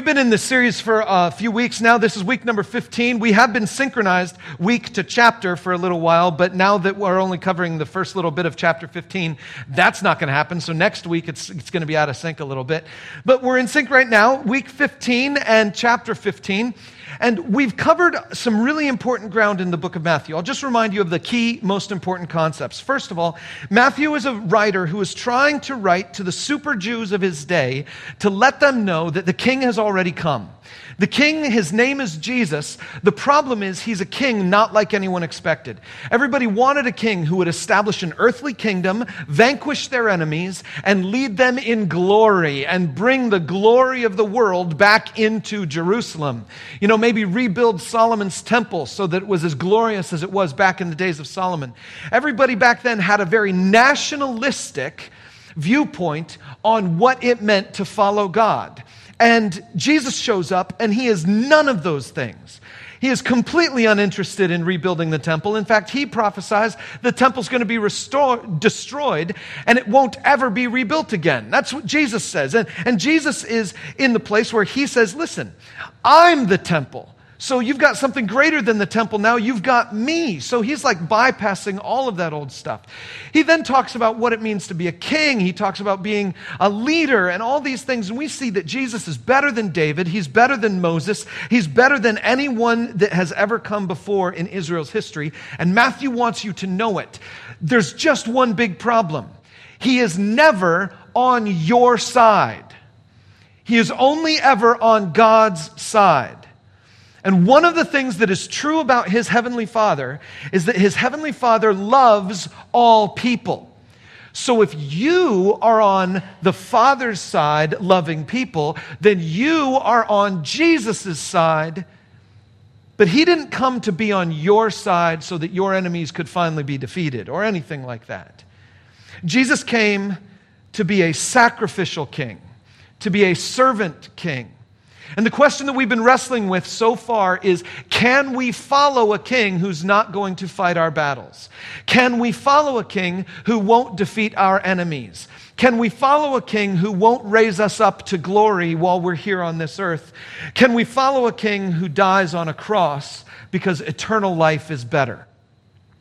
We've been in this series for a few weeks now. This is week number 15. We have been synchronized week to chapter for a little while, but now that we're only covering the first little bit of chapter 15, that's not going to happen. So, next week it's, it's going to be out of sync a little bit. But we're in sync right now, week 15 and chapter 15. And we've covered some really important ground in the book of Matthew. I'll just remind you of the key, most important concepts. First of all, Matthew is a writer who is trying to write to the super Jews of his day to let them know that the king has already come. The king, his name is Jesus. The problem is he's a king not like anyone expected. Everybody wanted a king who would establish an earthly kingdom, vanquish their enemies, and lead them in glory and bring the glory of the world back into Jerusalem. You know, maybe rebuild Solomon's temple so that it was as glorious as it was back in the days of Solomon. Everybody back then had a very nationalistic viewpoint on what it meant to follow God. And Jesus shows up, and he is none of those things. He is completely uninterested in rebuilding the temple. In fact, he prophesies the temple's going to be restored, destroyed and it won't ever be rebuilt again. That's what Jesus says. And, and Jesus is in the place where he says, Listen, I'm the temple. So you've got something greater than the temple now. You've got me. So he's like bypassing all of that old stuff. He then talks about what it means to be a king. He talks about being a leader and all these things. And we see that Jesus is better than David. He's better than Moses. He's better than anyone that has ever come before in Israel's history. And Matthew wants you to know it. There's just one big problem. He is never on your side. He is only ever on God's side. And one of the things that is true about his heavenly father is that his heavenly father loves all people. So if you are on the father's side loving people, then you are on Jesus' side. But he didn't come to be on your side so that your enemies could finally be defeated or anything like that. Jesus came to be a sacrificial king, to be a servant king and the question that we've been wrestling with so far is can we follow a king who's not going to fight our battles? Can we follow a king who won't defeat our enemies? Can we follow a king who won't raise us up to glory while we're here on this earth? Can we follow a king who dies on a cross because eternal life is better?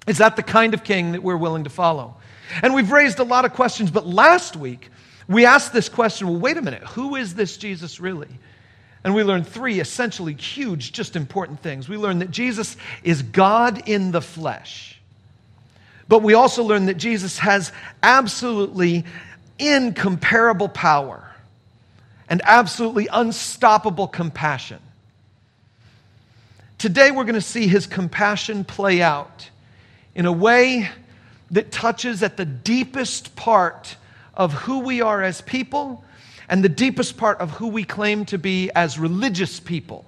Is that the kind of king that we're willing to follow? And we've raised a lot of questions, but last week we asked this question well, wait a minute, who is this Jesus really? And we learn three essentially huge, just important things. We learn that Jesus is God in the flesh. But we also learn that Jesus has absolutely incomparable power and absolutely unstoppable compassion. Today, we're going to see his compassion play out in a way that touches at the deepest part of who we are as people and the deepest part of who we claim to be as religious people,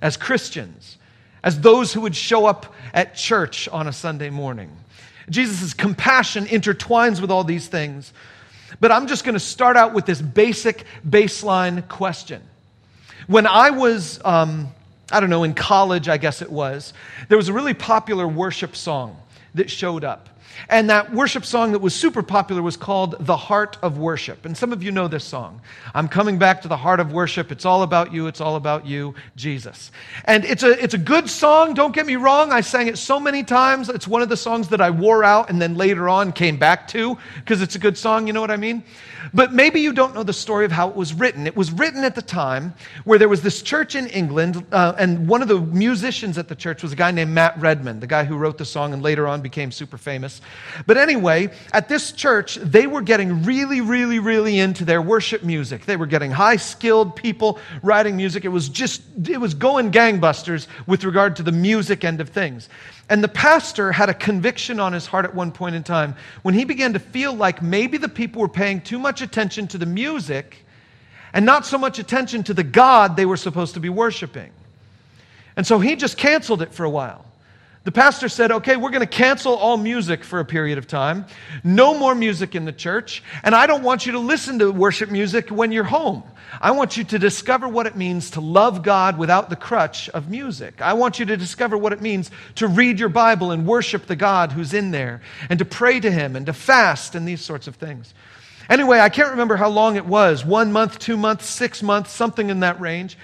as Christians, as those who would show up at church on a Sunday morning. Jesus' compassion intertwines with all these things. But I'm just going to start out with this basic baseline question. When I was, um, I don't know, in college, I guess it was, there was a really popular worship song that showed up. And that worship song that was super popular was called The Heart of Worship. And some of you know this song. I'm coming back to the heart of worship. It's all about you. It's all about you, Jesus. And it's a, it's a good song. Don't get me wrong. I sang it so many times. It's one of the songs that I wore out and then later on came back to because it's a good song. You know what I mean? But maybe you don't know the story of how it was written. It was written at the time where there was this church in England, uh, and one of the musicians at the church was a guy named Matt Redman, the guy who wrote the song and later on became super famous. But anyway, at this church, they were getting really, really, really into their worship music. They were getting high skilled people writing music. It was just, it was going gangbusters with regard to the music end of things. And the pastor had a conviction on his heart at one point in time when he began to feel like maybe the people were paying too much attention to the music and not so much attention to the God they were supposed to be worshiping. And so he just canceled it for a while. The pastor said, okay, we're going to cancel all music for a period of time. No more music in the church. And I don't want you to listen to worship music when you're home. I want you to discover what it means to love God without the crutch of music. I want you to discover what it means to read your Bible and worship the God who's in there and to pray to Him and to fast and these sorts of things. Anyway, I can't remember how long it was one month, two months, six months, something in that range.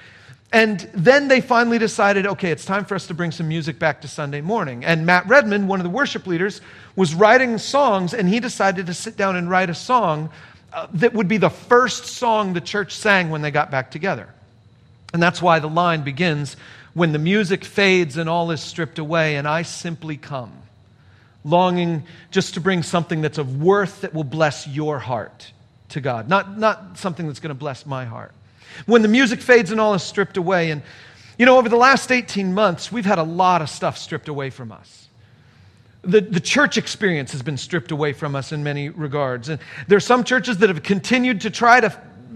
And then they finally decided, okay, it's time for us to bring some music back to Sunday morning. And Matt Redman, one of the worship leaders, was writing songs, and he decided to sit down and write a song uh, that would be the first song the church sang when they got back together. And that's why the line begins when the music fades and all is stripped away, and I simply come, longing just to bring something that's of worth that will bless your heart to God, not, not something that's going to bless my heart when the music fades and all is stripped away. And, you know, over the last 18 months, we've had a lot of stuff stripped away from us. The, the church experience has been stripped away from us in many regards. And there are some churches that have continued to try to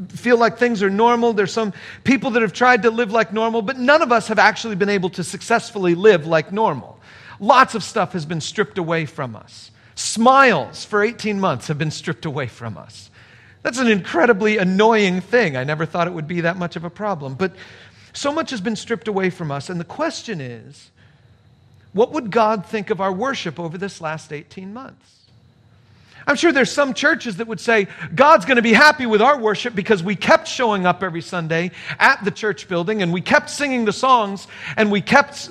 feel like things are normal. There's some people that have tried to live like normal, but none of us have actually been able to successfully live like normal. Lots of stuff has been stripped away from us. Smiles for 18 months have been stripped away from us. That's an incredibly annoying thing. I never thought it would be that much of a problem. But so much has been stripped away from us. And the question is what would God think of our worship over this last 18 months? I'm sure there's some churches that would say, God's going to be happy with our worship because we kept showing up every Sunday at the church building and we kept singing the songs and we kept,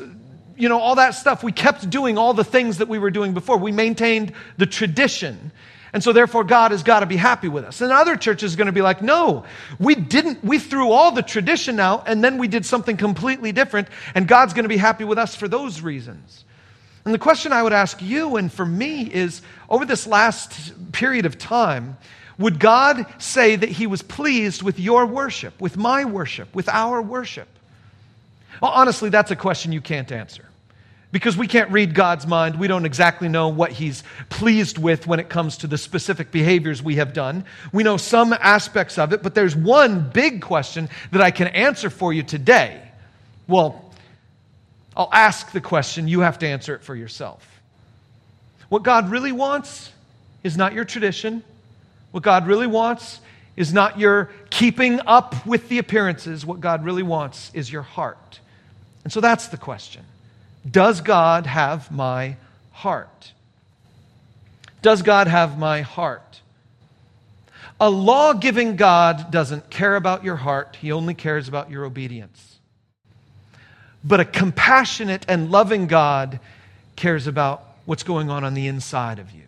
you know, all that stuff. We kept doing all the things that we were doing before. We maintained the tradition. And so therefore God has got to be happy with us. And other churches are going to be like, no, we didn't, we threw all the tradition out and then we did something completely different and God's going to be happy with us for those reasons. And the question I would ask you and for me is over this last period of time, would God say that he was pleased with your worship, with my worship, with our worship? Well, honestly, that's a question you can't answer. Because we can't read God's mind, we don't exactly know what He's pleased with when it comes to the specific behaviors we have done. We know some aspects of it, but there's one big question that I can answer for you today. Well, I'll ask the question, you have to answer it for yourself. What God really wants is not your tradition. What God really wants is not your keeping up with the appearances. What God really wants is your heart. And so that's the question. Does God have my heart? Does God have my heart? A law giving God doesn't care about your heart, He only cares about your obedience. But a compassionate and loving God cares about what's going on on the inside of you.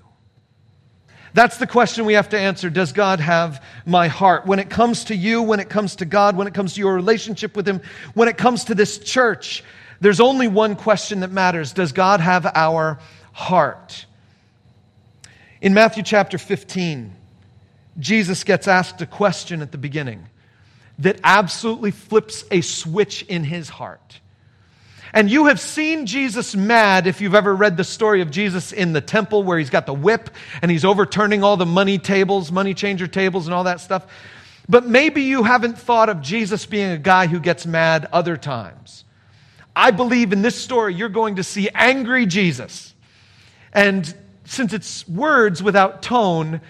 That's the question we have to answer. Does God have my heart? When it comes to you, when it comes to God, when it comes to your relationship with Him, when it comes to this church, there's only one question that matters Does God have our heart? In Matthew chapter 15, Jesus gets asked a question at the beginning that absolutely flips a switch in his heart. And you have seen Jesus mad if you've ever read the story of Jesus in the temple where he's got the whip and he's overturning all the money tables, money changer tables, and all that stuff. But maybe you haven't thought of Jesus being a guy who gets mad other times. I believe in this story you're going to see angry Jesus. And since it's words without tone,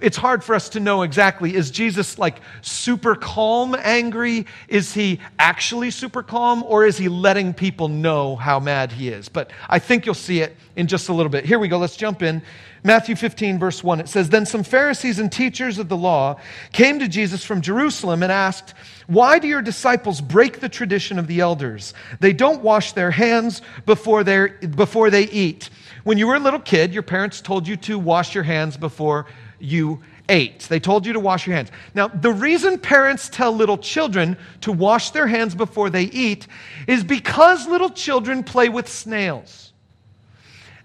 it's hard for us to know exactly is Jesus like super calm angry? Is he actually super calm? Or is he letting people know how mad he is? But I think you'll see it in just a little bit. Here we go. Let's jump in. Matthew 15, verse 1. It says Then some Pharisees and teachers of the law came to Jesus from Jerusalem and asked, Why do your disciples break the tradition of the elders? They don't wash their hands before, before they eat. When you were a little kid, your parents told you to wash your hands before you ate. They told you to wash your hands. Now, the reason parents tell little children to wash their hands before they eat is because little children play with snails.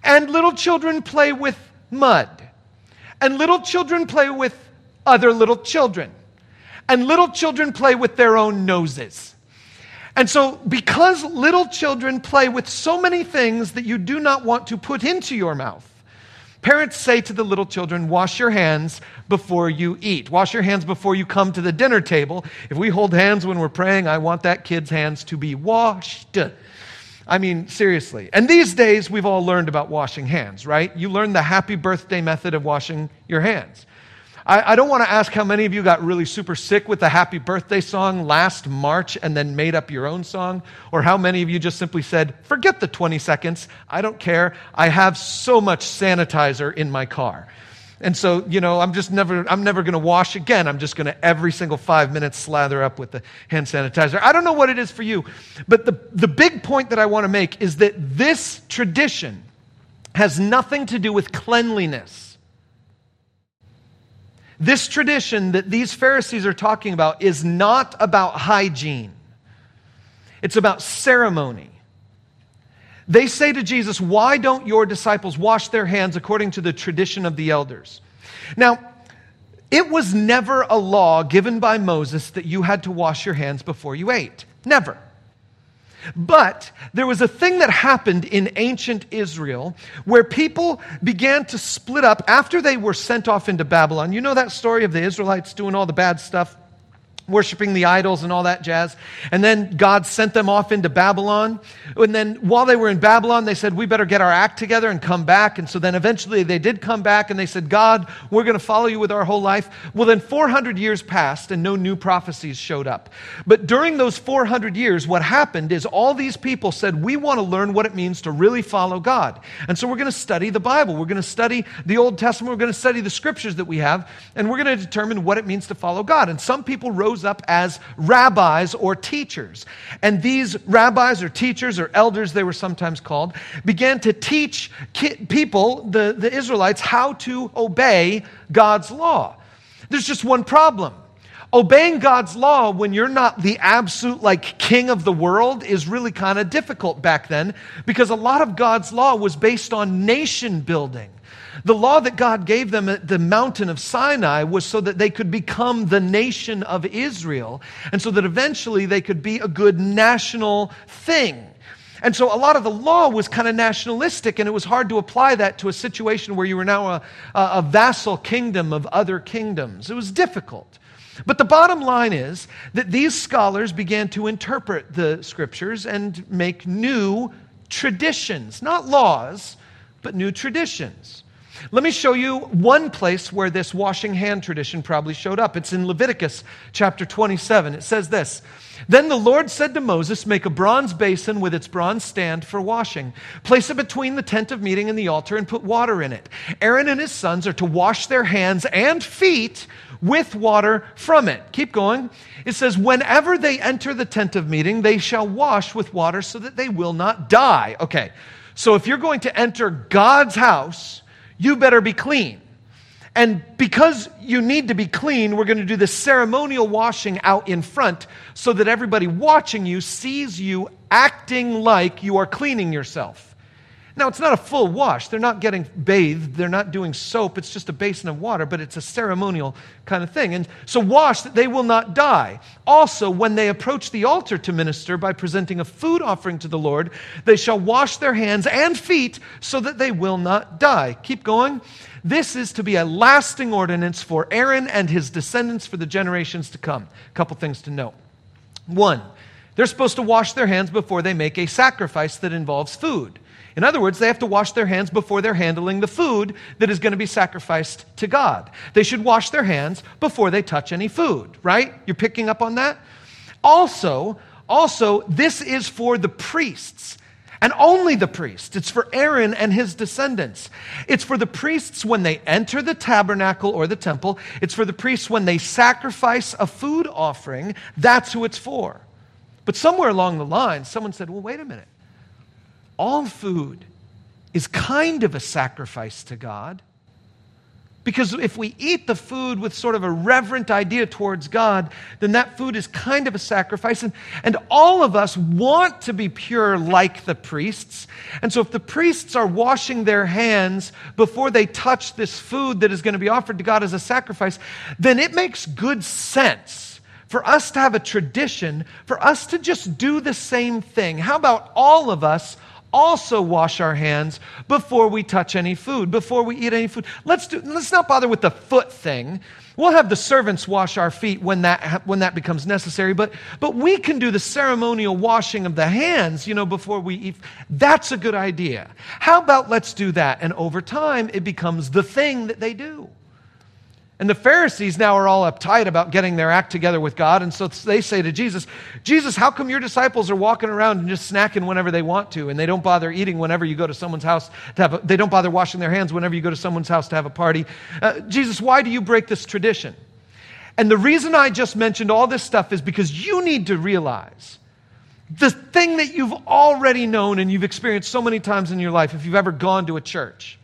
And little children play with mud. And little children play with other little children. And little children play with their own noses. And so, because little children play with so many things that you do not want to put into your mouth, Parents say to the little children, wash your hands before you eat. Wash your hands before you come to the dinner table. If we hold hands when we're praying, I want that kid's hands to be washed. I mean, seriously. And these days, we've all learned about washing hands, right? You learn the happy birthday method of washing your hands. I, I don't want to ask how many of you got really super sick with the happy birthday song last March and then made up your own song, or how many of you just simply said, forget the 20 seconds, I don't care, I have so much sanitizer in my car. And so, you know, I'm just never, I'm never going to wash again. I'm just going to every single five minutes slather up with the hand sanitizer. I don't know what it is for you, but the, the big point that I want to make is that this tradition has nothing to do with cleanliness. This tradition that these Pharisees are talking about is not about hygiene. It's about ceremony. They say to Jesus, Why don't your disciples wash their hands according to the tradition of the elders? Now, it was never a law given by Moses that you had to wash your hands before you ate. Never. But there was a thing that happened in ancient Israel where people began to split up after they were sent off into Babylon. You know that story of the Israelites doing all the bad stuff? Worshiping the idols and all that jazz. And then God sent them off into Babylon. And then while they were in Babylon, they said, We better get our act together and come back. And so then eventually they did come back and they said, God, we're going to follow you with our whole life. Well, then 400 years passed and no new prophecies showed up. But during those 400 years, what happened is all these people said, We want to learn what it means to really follow God. And so we're going to study the Bible. We're going to study the Old Testament. We're going to study the scriptures that we have. And we're going to determine what it means to follow God. And some people rose rose up as rabbis or teachers. And these rabbis or teachers or elders, they were sometimes called, began to teach people, the, the Israelites, how to obey God's law. There's just one problem. Obeying God's law when you're not the absolute like king of the world is really kind of difficult back then because a lot of God's law was based on nation building. The law that God gave them at the mountain of Sinai was so that they could become the nation of Israel, and so that eventually they could be a good national thing. And so a lot of the law was kind of nationalistic, and it was hard to apply that to a situation where you were now a, a, vassal kingdom of other kingdoms. It was difficult. But the bottom line is that these scholars began to interpret the scriptures and make new traditions, not laws, but new traditions. Let me show you one place where this washing hand tradition probably showed up. It's in Leviticus chapter 27. It says this Then the Lord said to Moses, Make a bronze basin with its bronze stand for washing. Place it between the tent of meeting and the altar and put water in it. Aaron and his sons are to wash their hands and feet with water from it. Keep going. It says, Whenever they enter the tent of meeting, they shall wash with water so that they will not die. Okay, so if you're going to enter God's house, you better be clean. And because you need to be clean, we're going to do this ceremonial washing out in front so that everybody watching you sees you acting like you are cleaning yourself. Now, it's not a full wash. They're not getting bathed. They're not doing soap. It's just a basin of water, but it's a ceremonial kind of thing. And so, wash that they will not die. Also, when they approach the altar to minister by presenting a food offering to the Lord, they shall wash their hands and feet so that they will not die. Keep going. This is to be a lasting ordinance for Aaron and his descendants for the generations to come. A couple things to note. One, they're supposed to wash their hands before they make a sacrifice that involves food. In other words, they have to wash their hands before they're handling the food that is going to be sacrificed to God. They should wash their hands before they touch any food, right? You're picking up on that? Also, also this is for the priests and only the priests. It's for Aaron and his descendants. It's for the priests when they enter the tabernacle or the temple. It's for the priests when they sacrifice a food offering. That's who it's for. But somewhere along the line, someone said, well, wait a minute all food is kind of a sacrifice to God. Because if we eat the food with sort of a reverent idea towards God, then that food is kind of a sacrifice. And, and all of us want to be pure like the priests. And so if the priests are washing their hands before they touch this food that is going to be offered to God as a sacrifice, then it makes good sense for us to have a tradition, for us to just do the same thing. How about all of us also wash our hands before we touch any food, before we eat any food. Let's, do, let's not bother with the foot thing. We'll have the servants wash our feet when that, when that becomes necessary, but, but we can do the ceremonial washing of the hands, you know, before we eat. That's a good idea. How about let's do that? And over time, it becomes the thing that they do. And the Pharisees now are all uptight about getting their act together with God. And so they say to Jesus, Jesus, how come your disciples are walking around and just snacking whenever they want to? And they don't bother eating whenever you go to someone's house to have a, they don't bother washing their hands whenever you go to someone's house to have a party. Uh, Jesus, why do you break this tradition? And the reason I just mentioned all this stuff is because you need to realize the thing that you've already known and you've experienced so many times in your life if you've ever gone to a church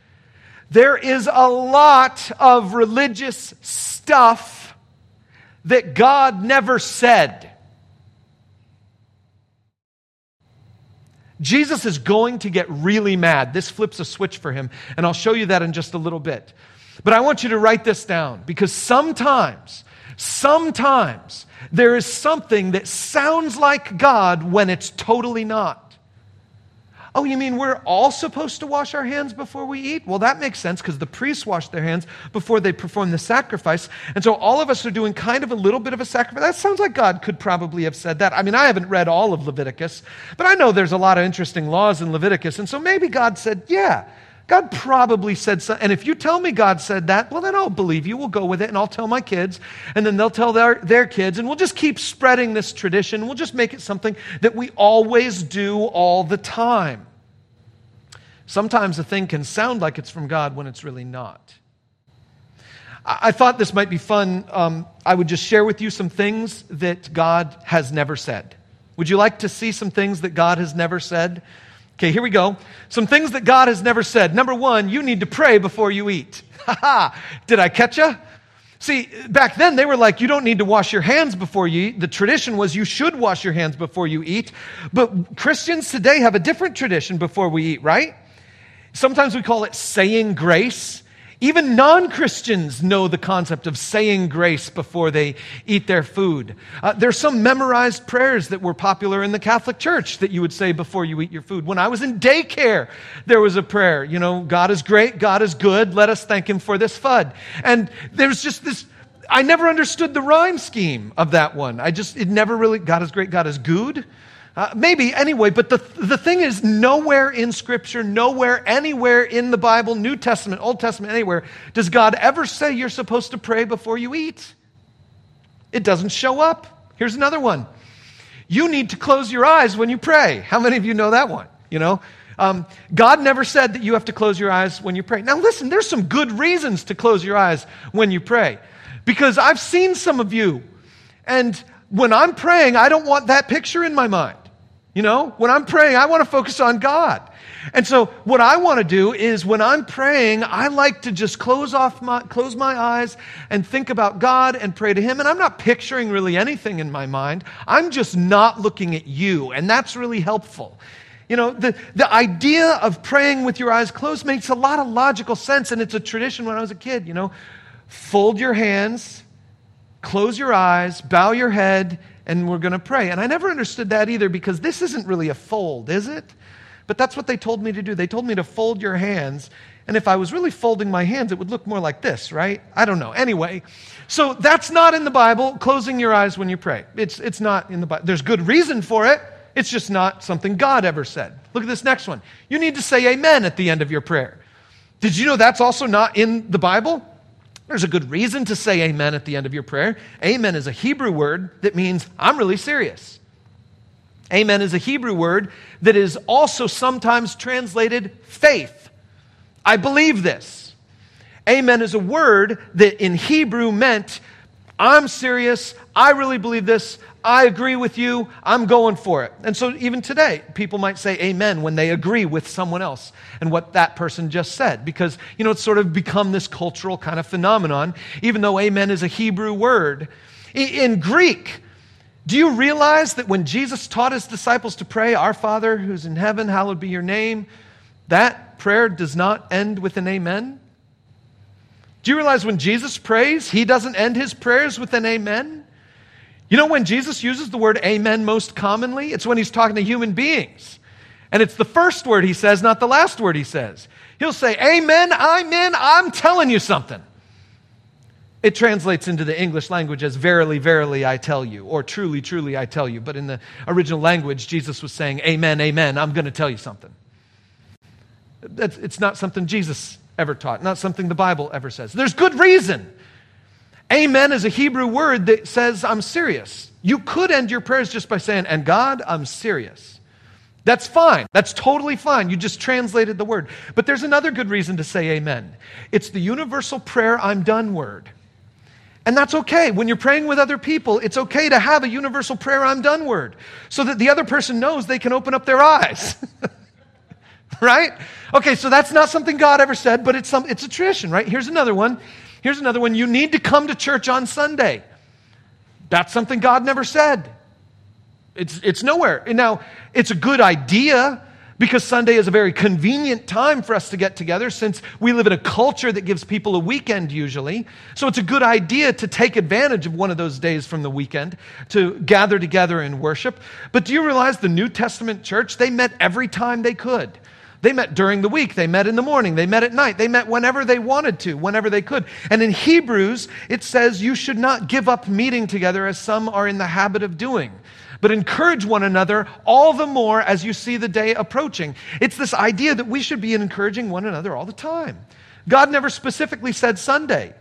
there is a lot of religious stuff that God never said. Jesus is going to get really mad. This flips a switch for him, and I'll show you that in just a little bit. But I want you to write this down because sometimes, sometimes there is something that sounds like God when it's totally not. Oh, you mean we're all supposed to wash our hands before we eat? Well, that makes sense because the priests wash their hands before they perform the sacrifice. And so all of us are doing kind of a little bit of a sacrifice. That sounds like God could probably have said that. I mean, I haven't read all of Leviticus, but I know there's a lot of interesting laws in Leviticus. And so maybe God said, yeah, God probably said something. And if you tell me God said that, well, then I'll believe you. We'll go with it, and I'll tell my kids, and then they'll tell their, their kids, and we'll just keep spreading this tradition. We'll just make it something that we always do all the time. Sometimes a thing can sound like it's from God when it's really not. I thought this might be fun. Um, I would just share with you some things that God has never said. Would you like to see some things that God has never said? Okay, here we go. Some things that God has never said. Number one, you need to pray before you eat. Ha ha! Did I catch you? See, back then they were like, you don't need to wash your hands before you eat. The tradition was you should wash your hands before you eat. But Christians today have a different tradition before we eat, right? Sometimes we call it saying grace. Even non Christians know the concept of saying grace before they eat their food. Uh, there's some memorized prayers that were popular in the Catholic Church that you would say before you eat your food. When I was in daycare, there was a prayer, you know, God is great, God is good, let us thank Him for this FUD. And there's just this, I never understood the rhyme scheme of that one. I just, it never really, God is great, God is good. Uh, maybe anyway, but the, the thing is, nowhere in Scripture, nowhere, anywhere in the Bible, New Testament, Old Testament, anywhere, does God ever say you're supposed to pray before you eat. It doesn't show up. Here's another one. You need to close your eyes when you pray. How many of you know that one? You know, um, God never said that you have to close your eyes when you pray. Now, listen, there's some good reasons to close your eyes when you pray. Because I've seen some of you, and when I'm praying, I don't want that picture in my mind. You know, when I'm praying, I want to focus on God. And so what I want to do is when I'm praying, I like to just close off my close my eyes and think about God and pray to him and I'm not picturing really anything in my mind. I'm just not looking at you and that's really helpful. You know, the, the idea of praying with your eyes closed makes a lot of logical sense and it's a tradition when I was a kid, you know. Fold your hands, close your eyes, bow your head and we're going to pray. And I never understood that either because this isn't really a fold, is it? But that's what they told me to do. They told me to fold your hands. And if I was really folding my hands, it would look more like this, right? I don't know. Anyway, so that's not in the Bible, closing your eyes when you pray. It's, it's not in the Bible. There's good reason for it. It's just not something God ever said. Look at this next one. You need to say amen at the end of your prayer. Did you know that's also not in the Bible? There's a good reason to say amen at the end of your prayer. Amen is a Hebrew word that means I'm really serious. Amen is a Hebrew word that is also sometimes translated faith. I believe this. Amen is a word that in Hebrew meant I'm serious. I really believe this. I agree with you. I'm going for it. And so even today, people might say amen when they agree with someone else and what that person just said. Because, you know, it's sort of become this cultural kind of phenomenon, even though amen is a Hebrew word. In Greek, do you realize that when Jesus taught his disciples to pray, Our Father who's in heaven, hallowed be your name, that prayer does not end with an amen? Do you realize when Jesus prays, he doesn't end his prayers with an amen? You know when Jesus uses the word amen most commonly? It's when he's talking to human beings. And it's the first word he says, not the last word he says. He'll say, Amen, I'm in, I'm telling you something. It translates into the English language as verily, verily, I tell you, or truly, truly, I tell you. But in the original language, Jesus was saying, Amen, amen, I'm going to tell you something. It's not something Jesus ever taught, not something the Bible ever says. There's good reason. Amen is a Hebrew word that says, I'm serious. You could end your prayers just by saying, And God, I'm serious. That's fine. That's totally fine. You just translated the word. But there's another good reason to say amen. It's the universal prayer, I'm done word. And that's okay. When you're praying with other people, it's okay to have a universal prayer, I'm done word, so that the other person knows they can open up their eyes. right? Okay, so that's not something God ever said, but it's, some, it's a tradition, right? Here's another one. Here's another one. You need to come to church on Sunday. That's something God never said. It's, it's nowhere. And now, it's a good idea because Sunday is a very convenient time for us to get together since we live in a culture that gives people a weekend usually. So it's a good idea to take advantage of one of those days from the weekend to gather together and worship. But do you realize the New Testament church, they met every time they could. They met during the week. They met in the morning. They met at night. They met whenever they wanted to, whenever they could. And in Hebrews, it says, You should not give up meeting together as some are in the habit of doing but encourage one another all the more as you see the day approaching. It's this idea that we should be encouraging one another all the time. God never specifically said Sunday.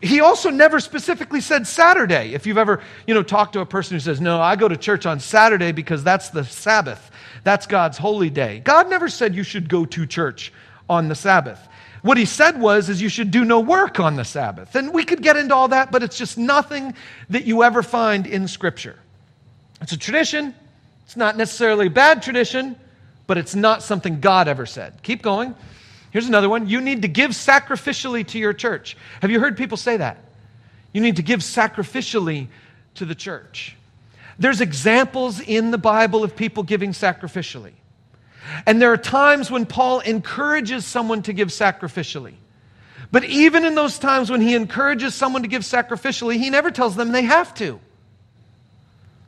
He also never specifically said Saturday. If you've ever, you know, talked to a person who says, "No, I go to church on Saturday because that's the Sabbath. That's God's holy day." God never said you should go to church on the Sabbath. What he said was is you should do no work on the Sabbath. And we could get into all that, but it's just nothing that you ever find in scripture. It's a tradition. It's not necessarily a bad tradition, but it's not something God ever said. Keep going. Here's another one. You need to give sacrificially to your church. Have you heard people say that? You need to give sacrificially to the church. There's examples in the Bible of people giving sacrificially. And there are times when Paul encourages someone to give sacrificially. But even in those times when he encourages someone to give sacrificially, he never tells them they have to.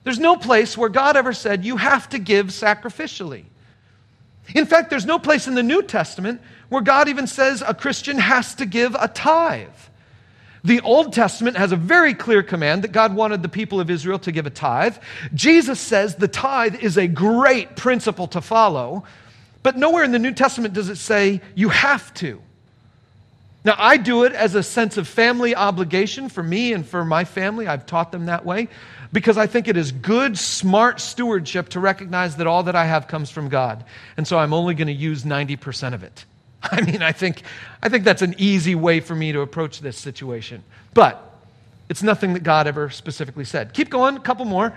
There's no place where God ever said you have to give sacrificially. In fact, there's no place in the New Testament where God even says a Christian has to give a tithe. The Old Testament has a very clear command that God wanted the people of Israel to give a tithe. Jesus says the tithe is a great principle to follow, but nowhere in the New Testament does it say you have to. Now, I do it as a sense of family obligation for me and for my family. I've taught them that way because I think it is good, smart stewardship to recognize that all that I have comes from God. And so I'm only going to use 90% of it. I mean, I think, I think that's an easy way for me to approach this situation. But it's nothing that God ever specifically said. Keep going, a couple more.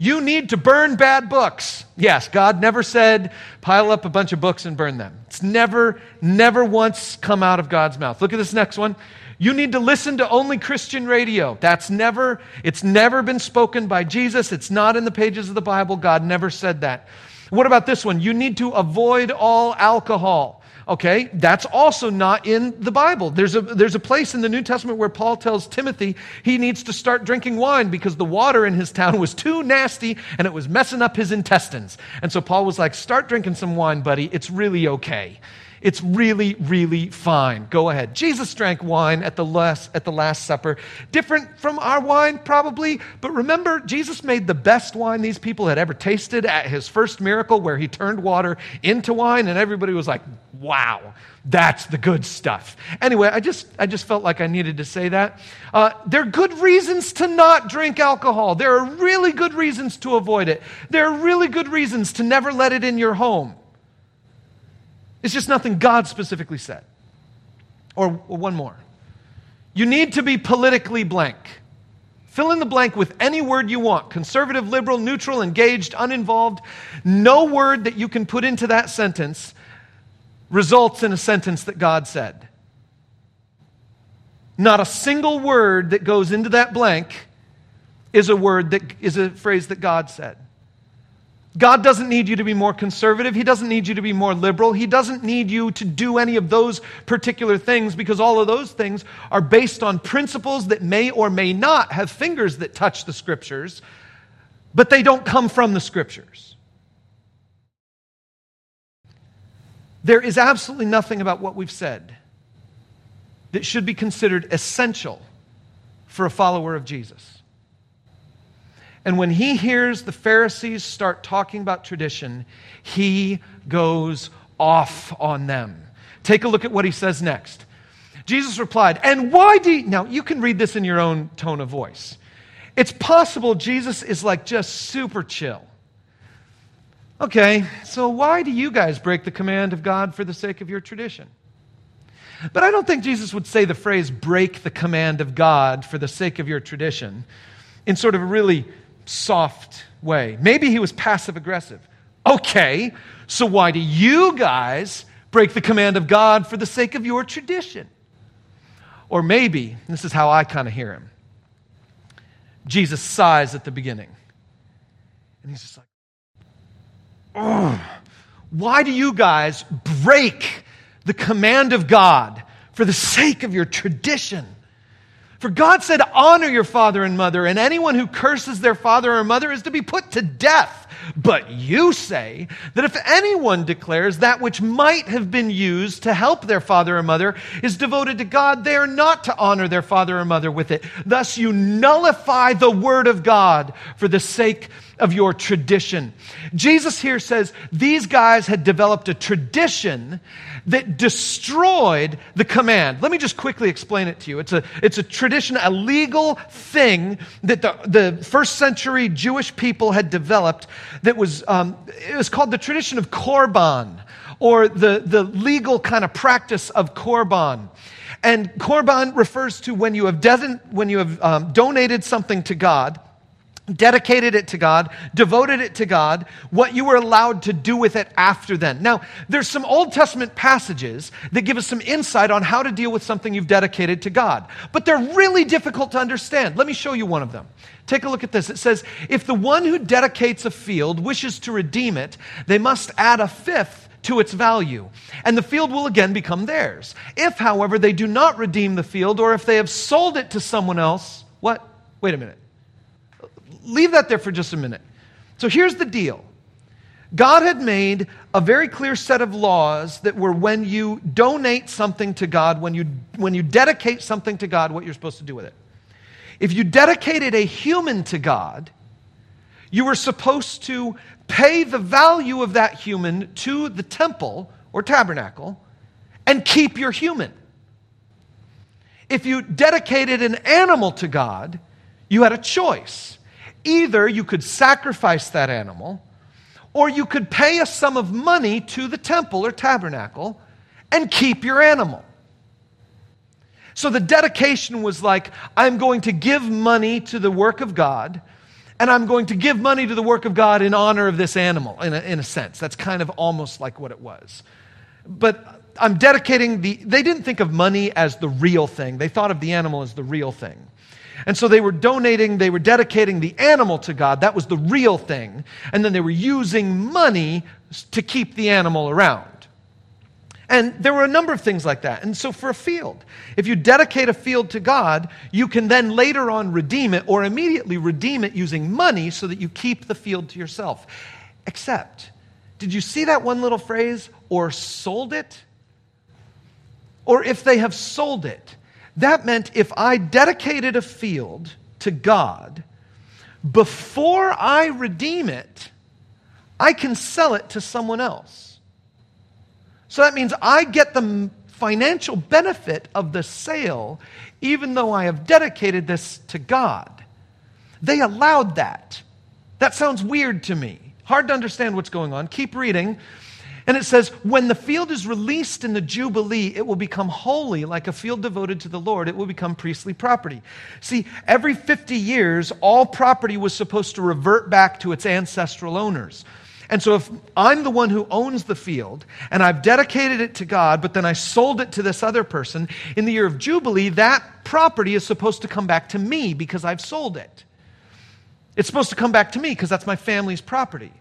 You need to burn bad books. Yes, God never said pile up a bunch of books and burn them. It's never, never once come out of God's mouth. Look at this next one. You need to listen to only Christian radio. That's never, it's never been spoken by Jesus. It's not in the pages of the Bible. God never said that. What about this one? You need to avoid all alcohol. Okay, that's also not in the Bible. There's a, there's a place in the New Testament where Paul tells Timothy he needs to start drinking wine because the water in his town was too nasty and it was messing up his intestines. And so Paul was like, Start drinking some wine, buddy. It's really okay. It's really, really fine. Go ahead. Jesus drank wine at the last, at the last Supper. Different from our wine, probably, but remember, Jesus made the best wine these people had ever tasted at his first miracle where he turned water into wine, and everybody was like, wow, that's the good stuff. Anyway, I just, I just felt like I needed to say that. Uh, there are good reasons to not drink alcohol. There are really good reasons to avoid it. There are really good reasons to never let it in your home. It's just nothing God specifically said. Or, or one more. You need to be politically blank. Fill in the blank with any word you want conservative, liberal, neutral, engaged, uninvolved. No word that you can put into that sentence results in a sentence that God said. Not a single word that goes into that blank is a word that is a phrase that God said. God doesn't need you to be more conservative. He doesn't need you to be more liberal. He doesn't need you to do any of those particular things because all of those things are based on principles that may or may not have fingers that touch the scriptures, but they don't come from the scriptures. There is absolutely nothing about what we've said that should be considered essential for a follower of Jesus. And when he hears the Pharisees start talking about tradition, he goes off on them. Take a look at what he says next. Jesus replied, And why do you, now you can read this in your own tone of voice. It's possible Jesus is like just super chill. Okay, so why do you guys break the command of God for the sake of your tradition? But I don't think Jesus would say the phrase break the command of God for the sake of your tradition in sort of a really soft way. Maybe he was passive aggressive. Okay, so why do you guys break the command of God for the sake of your tradition? Or maybe, this is how I kind of hear him Jesus sighs at the beginning. And he's just like, why do you guys break the command of God for the sake of your tradition? For God said, Honor your father and mother, and anyone who curses their father or mother is to be put to death. But you say that if anyone declares that which might have been used to help their father or mother is devoted to God, they are not to honor their father or mother with it. Thus, you nullify the word of God for the sake of your tradition. Jesus here says these guys had developed a tradition that destroyed the command. Let me just quickly explain it to you. It's a, it's a tradition, a legal thing that the, the first century Jewish people had developed that was, um, it was called the tradition of Korban or the, the legal kind of practice of Korban. And Korban refers to when you have, de- when you have um, donated something to God dedicated it to God, devoted it to God, what you were allowed to do with it after then. Now, there's some Old Testament passages that give us some insight on how to deal with something you've dedicated to God, but they're really difficult to understand. Let me show you one of them. Take a look at this. It says, If the one who dedicates a field wishes to redeem it, they must add a fifth to its value, and the field will again become theirs. If, however, they do not redeem the field, or if they have sold it to someone else, what? Wait a minute leave that there for just a minute. So here's the deal God had made a very clear set of laws that were when you donate something to God, when you, when you dedicate something to God, what you're supposed to do with it. If you dedicated a human to God, you were supposed to pay the value of that human to the temple or tabernacle and keep your human. If you dedicated an animal to God, you had a choice. Either you could sacrifice that animal, or you could pay a sum of money to the temple or tabernacle and keep your animal. So the dedication was like, I'm going to give money to the work of God, and I'm going to give money to the work of God in honor of this animal, in a, in a sense. That's kind of almost like what it was. But I'm dedicating the, they didn't think of money as the real thing, they thought of the animal as the real thing. And so they were donating, they were dedicating the animal to God. That was the real thing. And then they were using money to keep the animal around. And there were a number of things like that. And so for a field, if you dedicate a field to God, you can then later on redeem it or immediately redeem it using money so that you keep the field to yourself. Except, did you see that one little phrase, or sold it? Or if they have sold it, that meant if I dedicated a field to God, before I redeem it, I can sell it to someone else. So that means I get the financial benefit of the sale, even though I have dedicated this to God. They allowed that. That sounds weird to me. Hard to understand what's going on. Keep reading. And it says, when the field is released in the Jubilee, it will become holy like a field devoted to the Lord. It will become priestly property. See, every 50 years, all property was supposed to revert back to its ancestral owners. And so, if I'm the one who owns the field and I've dedicated it to God, but then I sold it to this other person, in the year of Jubilee, that property is supposed to come back to me because I've sold it. It's supposed to come back to me because that's my family's property.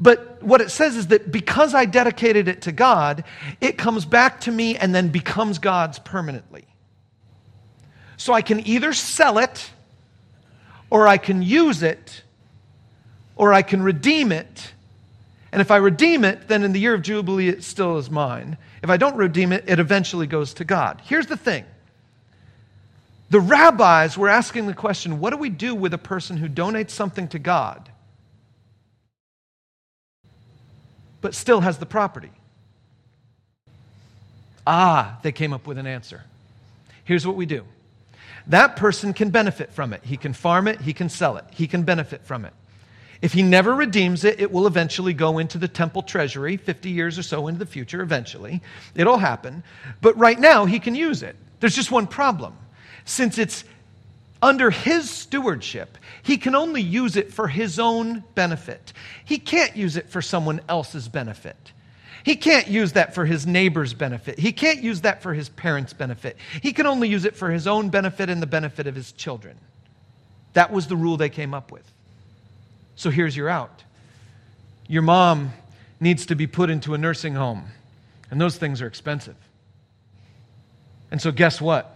But what it says is that because I dedicated it to God, it comes back to me and then becomes God's permanently. So I can either sell it, or I can use it, or I can redeem it. And if I redeem it, then in the year of Jubilee, it still is mine. If I don't redeem it, it eventually goes to God. Here's the thing the rabbis were asking the question what do we do with a person who donates something to God? But still has the property? Ah, they came up with an answer. Here's what we do that person can benefit from it. He can farm it, he can sell it, he can benefit from it. If he never redeems it, it will eventually go into the temple treasury 50 years or so into the future, eventually. It'll happen. But right now, he can use it. There's just one problem. Since it's under his stewardship, he can only use it for his own benefit. He can't use it for someone else's benefit. He can't use that for his neighbor's benefit. He can't use that for his parents' benefit. He can only use it for his own benefit and the benefit of his children. That was the rule they came up with. So here's your out your mom needs to be put into a nursing home, and those things are expensive. And so, guess what?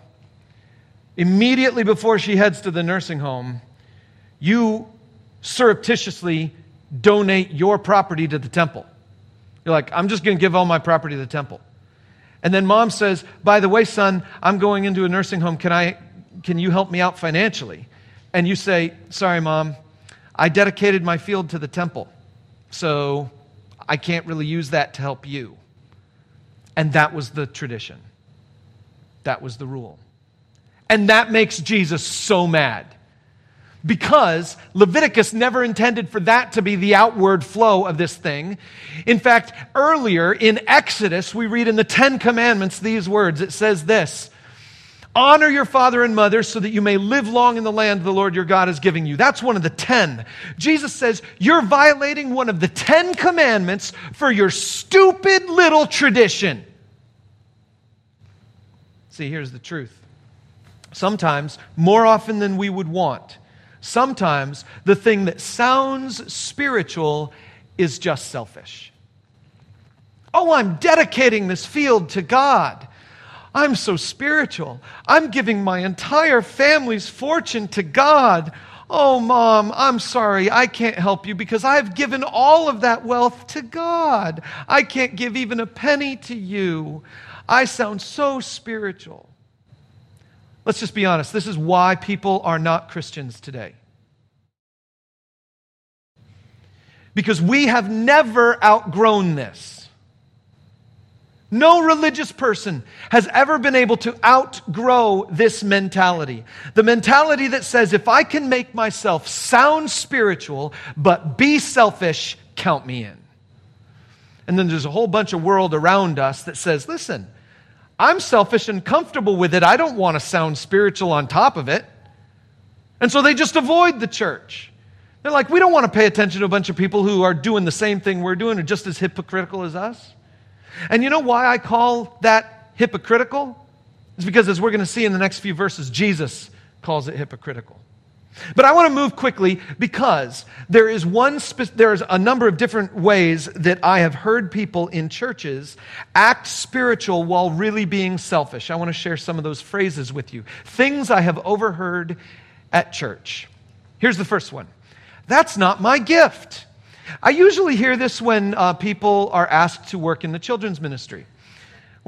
Immediately before she heads to the nursing home, you surreptitiously donate your property to the temple. You're like, I'm just going to give all my property to the temple. And then mom says, By the way, son, I'm going into a nursing home. Can, I, can you help me out financially? And you say, Sorry, mom, I dedicated my field to the temple. So I can't really use that to help you. And that was the tradition, that was the rule. And that makes Jesus so mad because Leviticus never intended for that to be the outward flow of this thing. In fact, earlier in Exodus, we read in the Ten Commandments these words. It says this Honor your father and mother so that you may live long in the land the Lord your God is giving you. That's one of the ten. Jesus says you're violating one of the Ten Commandments for your stupid little tradition. See, here's the truth. Sometimes, more often than we would want, Sometimes the thing that sounds spiritual is just selfish. Oh, I'm dedicating this field to God. I'm so spiritual. I'm giving my entire family's fortune to God. Oh, mom, I'm sorry. I can't help you because I've given all of that wealth to God. I can't give even a penny to you. I sound so spiritual. Let's just be honest. This is why people are not Christians today. Because we have never outgrown this. No religious person has ever been able to outgrow this mentality. The mentality that says, if I can make myself sound spiritual, but be selfish, count me in. And then there's a whole bunch of world around us that says, listen, I'm selfish and comfortable with it. I don't want to sound spiritual on top of it. And so they just avoid the church. They're like, we don't want to pay attention to a bunch of people who are doing the same thing we're doing or just as hypocritical as us. And you know why I call that hypocritical? It's because, as we're going to see in the next few verses, Jesus calls it hypocritical. But I want to move quickly because there is one spe- there's a number of different ways that I have heard people in churches act spiritual while really being selfish. I want to share some of those phrases with you. Things I have overheard at church. Here's the first one. That's not my gift. I usually hear this when uh, people are asked to work in the children's ministry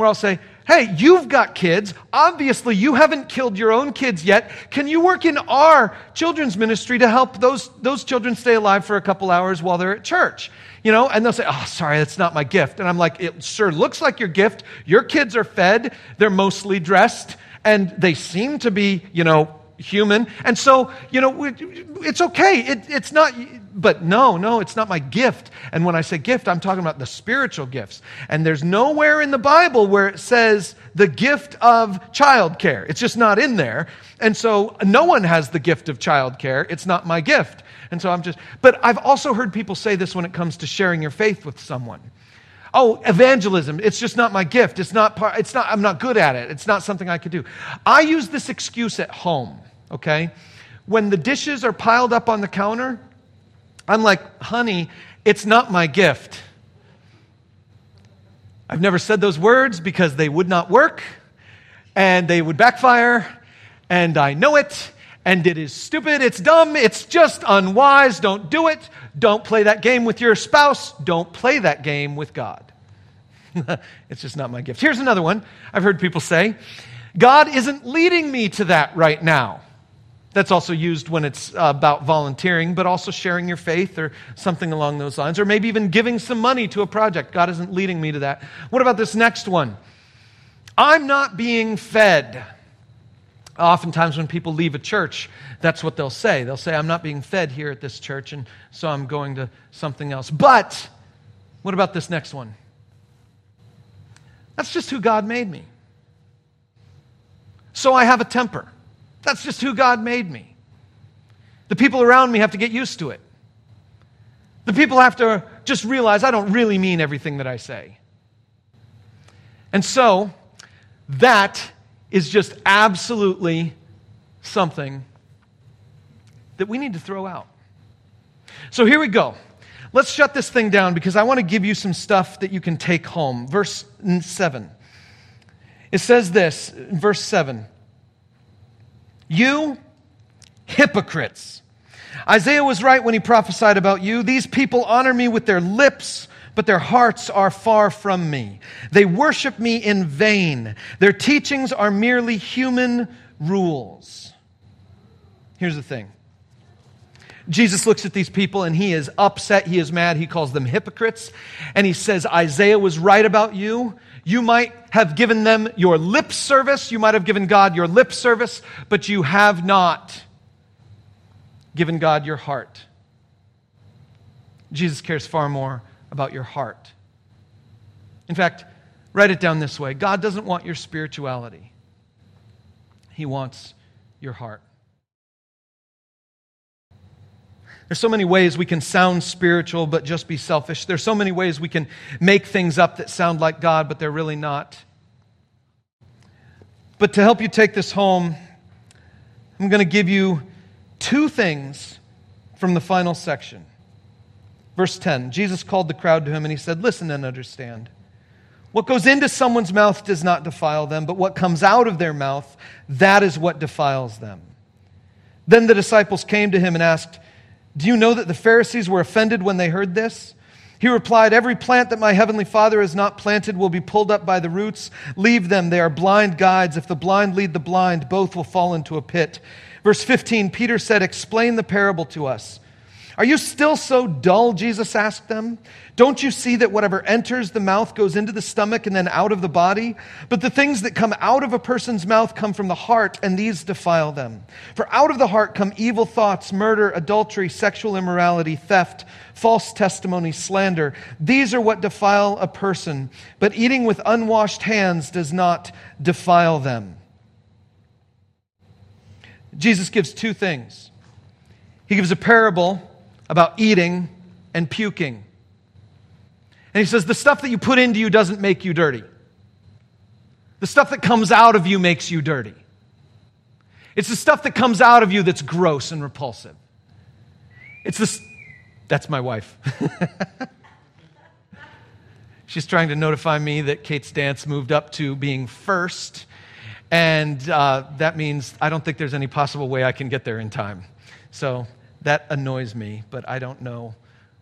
where I'll say, Hey, you've got kids. Obviously, you haven't killed your own kids yet. Can you work in our children's ministry to help those, those children stay alive for a couple hours while they're at church? You know, and they'll say, Oh, sorry, that's not my gift. And I'm like, It sure looks like your gift. Your kids are fed, they're mostly dressed, and they seem to be, you know, human. And so, you know, it's okay. It, it's not, but no, no, it's not my gift. And when I say gift, I'm talking about the spiritual gifts. And there's nowhere in the Bible where it says the gift of childcare. It's just not in there. And so no one has the gift of childcare. It's not my gift. And so I'm just, but I've also heard people say this when it comes to sharing your faith with someone. Oh, evangelism, it's just not my gift. It's not part, it's not, I'm not good at it. It's not something I could do. I use this excuse at home okay? When the dishes are piled up on the counter, I'm like, honey, it's not my gift. I've never said those words because they would not work and they would backfire, and I know it, and it is stupid, it's dumb, it's just unwise. Don't do it. Don't play that game with your spouse. Don't play that game with God. it's just not my gift. Here's another one I've heard people say God isn't leading me to that right now. That's also used when it's uh, about volunteering, but also sharing your faith or something along those lines, or maybe even giving some money to a project. God isn't leading me to that. What about this next one? I'm not being fed. Oftentimes, when people leave a church, that's what they'll say. They'll say, I'm not being fed here at this church, and so I'm going to something else. But what about this next one? That's just who God made me. So I have a temper. That's just who God made me. The people around me have to get used to it. The people have to just realize I don't really mean everything that I say. And so, that is just absolutely something that we need to throw out. So here we go. Let's shut this thing down because I want to give you some stuff that you can take home. Verse 7. It says this, verse 7 You hypocrites. Isaiah was right when he prophesied about you. These people honor me with their lips but their hearts are far from me. They worship me in vain. Their teachings are merely human rules. Here's the thing Jesus looks at these people and he is upset. He is mad. He calls them hypocrites. And he says, Isaiah was right about you. You might have given them your lip service. You might have given God your lip service, but you have not given God your heart. Jesus cares far more about your heart. In fact, write it down this way God doesn't want your spirituality, He wants your heart. There's so many ways we can sound spiritual but just be selfish. There's so many ways we can make things up that sound like God but they're really not. But to help you take this home, I'm going to give you two things from the final section. Verse 10 Jesus called the crowd to him and he said, Listen and understand. What goes into someone's mouth does not defile them, but what comes out of their mouth, that is what defiles them. Then the disciples came to him and asked, Do you know that the Pharisees were offended when they heard this? He replied, Every plant that my heavenly Father has not planted will be pulled up by the roots. Leave them, they are blind guides. If the blind lead the blind, both will fall into a pit. Verse 15 Peter said, Explain the parable to us. Are you still so dull? Jesus asked them. Don't you see that whatever enters the mouth goes into the stomach and then out of the body? But the things that come out of a person's mouth come from the heart, and these defile them. For out of the heart come evil thoughts, murder, adultery, sexual immorality, theft, false testimony, slander. These are what defile a person, but eating with unwashed hands does not defile them. Jesus gives two things. He gives a parable about eating and puking. And he says, The stuff that you put into you doesn't make you dirty. The stuff that comes out of you makes you dirty. It's the stuff that comes out of you that's gross and repulsive. It's this. That's my wife. She's trying to notify me that Kate's dance moved up to being first. And uh, that means I don't think there's any possible way I can get there in time. So that annoys me, but I don't know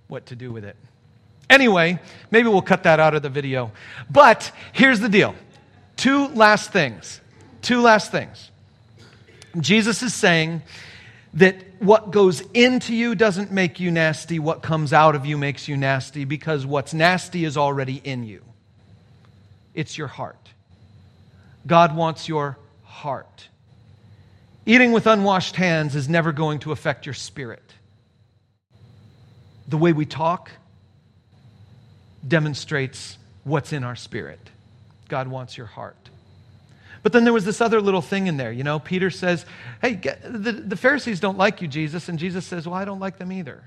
what to do with it. Anyway, maybe we'll cut that out of the video. But here's the deal two last things. Two last things. Jesus is saying that what goes into you doesn't make you nasty, what comes out of you makes you nasty because what's nasty is already in you. It's your heart. God wants your heart. Eating with unwashed hands is never going to affect your spirit. The way we talk demonstrates what's in our spirit. God wants your heart. But then there was this other little thing in there. You know, Peter says, Hey, the, the Pharisees don't like you, Jesus. And Jesus says, Well, I don't like them either.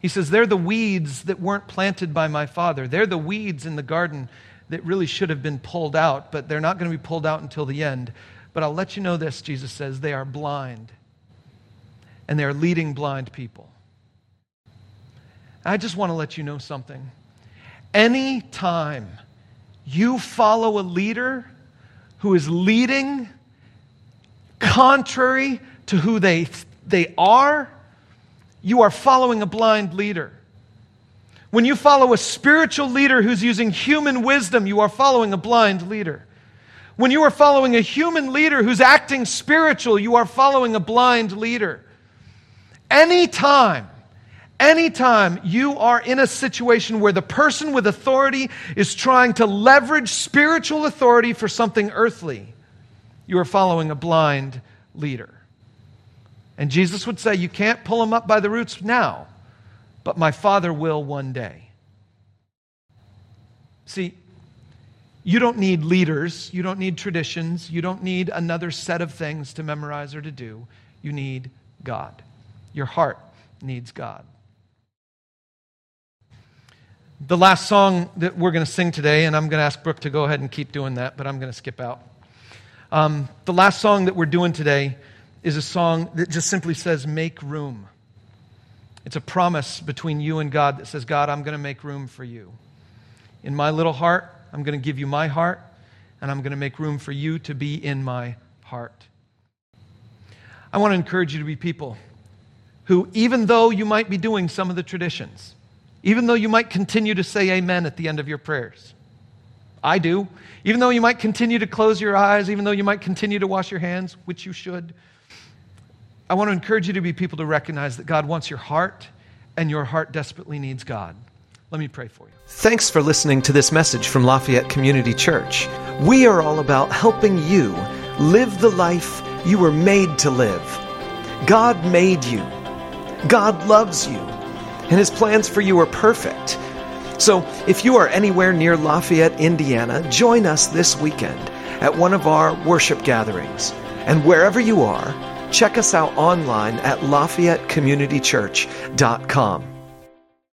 He says, They're the weeds that weren't planted by my Father. They're the weeds in the garden that really should have been pulled out, but they're not going to be pulled out until the end. But I'll let you know this, Jesus says, they are blind. And they are leading blind people. I just want to let you know something. Any time you follow a leader who is leading contrary to who they, they are, you are following a blind leader. When you follow a spiritual leader who's using human wisdom, you are following a blind leader. When you are following a human leader who's acting spiritual, you are following a blind leader. Anytime, anytime you are in a situation where the person with authority is trying to leverage spiritual authority for something earthly, you are following a blind leader. And Jesus would say, You can't pull them up by the roots now, but my Father will one day. See, you don't need leaders, you don't need traditions, you don't need another set of things to memorize or to do. You need God. Your heart needs God. The last song that we're going to sing today, and I'm going to ask Brooke to go ahead and keep doing that, but I'm going to skip out. Um, the last song that we're doing today is a song that just simply says, Make room. It's a promise between you and God that says, God, I'm going to make room for you. In my little heart, I'm going to give you my heart, and I'm going to make room for you to be in my heart. I want to encourage you to be people who, even though you might be doing some of the traditions, even though you might continue to say amen at the end of your prayers, I do, even though you might continue to close your eyes, even though you might continue to wash your hands, which you should, I want to encourage you to be people to recognize that God wants your heart, and your heart desperately needs God. Let me pray for you. Thanks for listening to this message from Lafayette Community Church. We are all about helping you live the life you were made to live. God made you, God loves you, and His plans for you are perfect. So, if you are anywhere near Lafayette, Indiana, join us this weekend at one of our worship gatherings. And wherever you are, check us out online at LafayetteCommunityChurch.com.